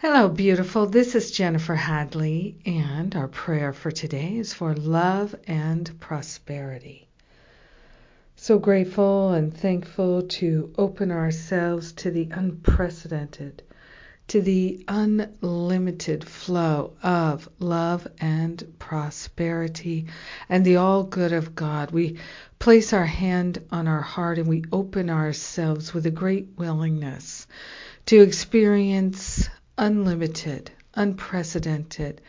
Hello, beautiful. This is Jennifer Hadley, and our prayer for today is for love and prosperity. So grateful and thankful to open ourselves to the unprecedented, to the unlimited flow of love and prosperity and the all good of God. We place our hand on our heart and we open ourselves with a great willingness to experience unlimited, unprecedented,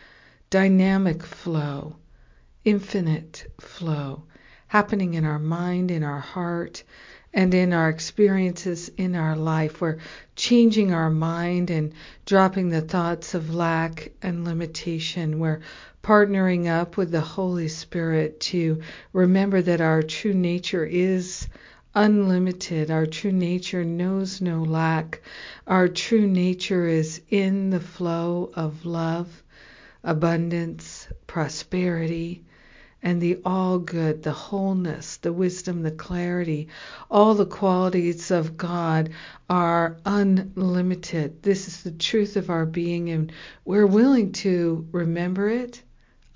dynamic flow, infinite flow happening in our mind, in our heart, and in our experiences in our life. We're changing our mind and dropping the thoughts of lack and limitation. We're partnering up with the Holy Spirit to remember that our true nature is unlimited. Our true nature knows no lack. Our true nature is in the flow of love, abundance, prosperity, and the all good, the wholeness, the wisdom, the clarity, all the qualities of God are unlimited. This is the truth of our being, and we're willing to remember it,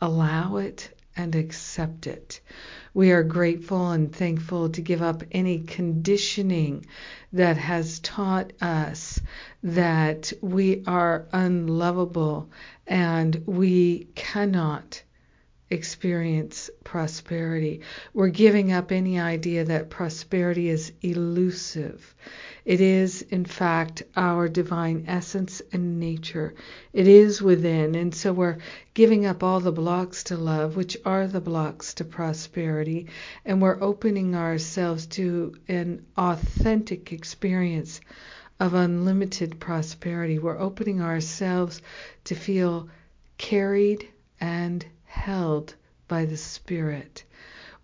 allow it, and accept it. We are grateful and thankful to give up any conditioning that has taught us that we are unlovable and we cannot experience prosperity. We're giving up any idea that prosperity is elusive. It is, in fact, our divine essence and nature. It is within. And so we're giving up all the blocks to love, which are the blocks to prosperity, and we're opening ourselves to an authentic experience of unlimited prosperity. We're opening ourselves to feel carried and held by the Spirit.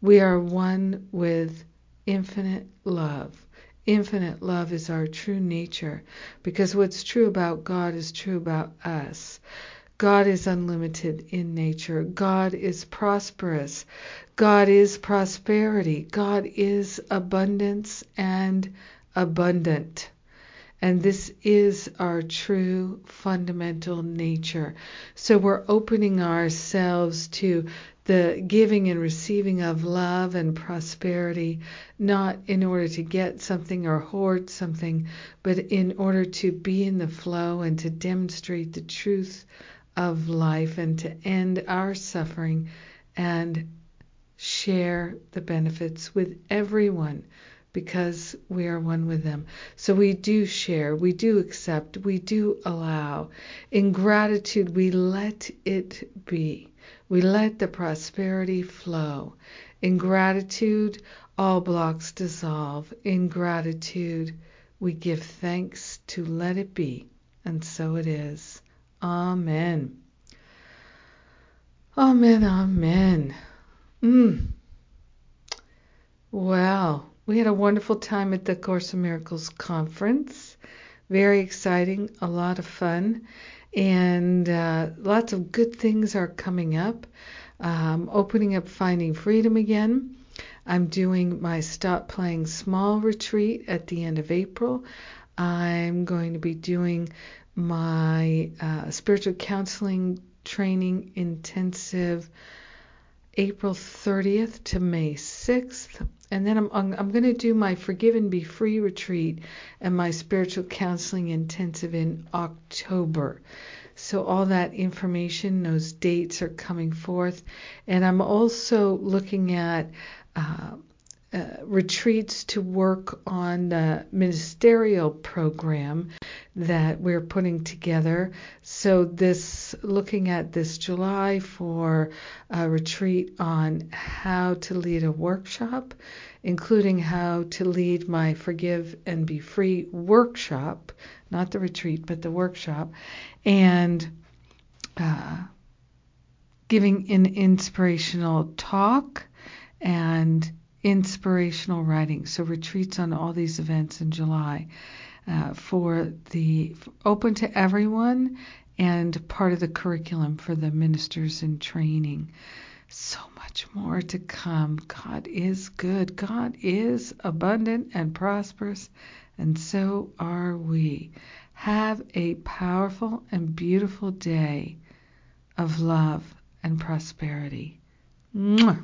We are one with infinite love. Infinite love is our true nature because what's true about God is true about us. God is unlimited in nature. God is prosperous. God is prosperity. God is abundance and abundant. And this is our true fundamental nature. So we're opening ourselves to the giving and receiving of love and prosperity, not in order to get something or hoard something, but in order to be in the flow and to demonstrate the truth of life and to end our suffering and share the benefits with everyone because we are one with them. So we do share, we do accept, we do allow. In gratitude, we let it be. We let the prosperity flow. In gratitude, all blocks dissolve. In gratitude, we give thanks to let it be. And so it is. Amen. Amen. Amen. Mm. Well, we had a wonderful time at the Course in Miracles conference. Very exciting, a lot of fun, and uh, lots of good things are coming up. Um, opening up Finding Freedom again. I'm doing my Stop Playing Small retreat at the end of April. I'm going to be doing my uh, spiritual counseling training intensive April 30th to May 6th and then I'm I'm, I'm going to do my Forgive and Be Free retreat and my spiritual counseling intensive in October. So all that information, those dates are coming forth, and I'm also looking at. Uh, uh, retreats to work on the ministerial program that we're putting together. So this looking at this July for a retreat on how to lead a workshop, including how to lead my Forgive and Be Free workshop, not the retreat, but the workshop, and uh, giving an inspirational talk and inspirational writing. So retreats on all these events in July uh, for the open to everyone and part of the curriculum for the ministers in training. So much more to come. God is good. God is abundant and prosperous, and so are we. Have a powerful and beautiful day of love and prosperity. Mwah.